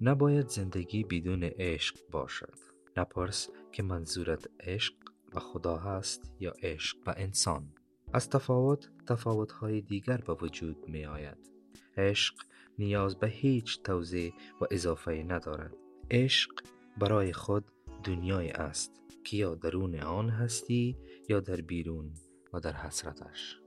نباید زندگی بدون عشق باشد. نپرس که منظورت عشق و خدا هست یا عشق و انسان. از تفاوت تفاوتهای دیگر به وجود می آید عشق نیاز به هیچ توضیح و اضافه ندارد. عشق برای خود دنیای است که یا درون آن هستی یا در بیرون و در حسرتش.